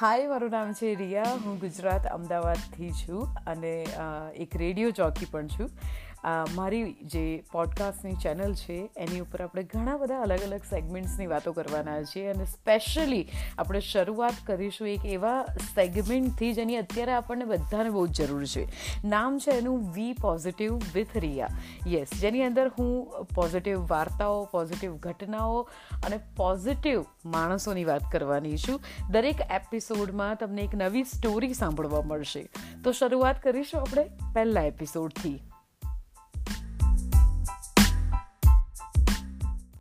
હાય મારું નામ છે રિયા. હું ગુજરાત અમદાવાદથી છું અને એક રેડિયો ચોકી પણ છું. મારી જે પોડકાસ્ટની ચેનલ છે, એની ઉપર આપણે ઘણા બધા અલગ અલગ સેગમેન્ટ્સની વાતો કરવાના છીએ અને સ્પેશિયલી આપણે શરૂઆત કરીશું એક એવા સેગમેન્ટથી જેની અત્યારે આપણને બધાને બહુ જ જરૂર છે. નામ છે એનું we positive with Riya yes જેની અંદર હું પોઝિટિવ વાર્તાઓ પોઝિટિવ ઘટનાઓ અને પોઝિટિવ માણસોની વાત કરવાની છું. દરેક એપિસોડમાં તમને એક નવી સ્ટોરી સાંભળવા મળશે. તો શરૂઆત કરીશું આપણે પહેલા એપિસોડથી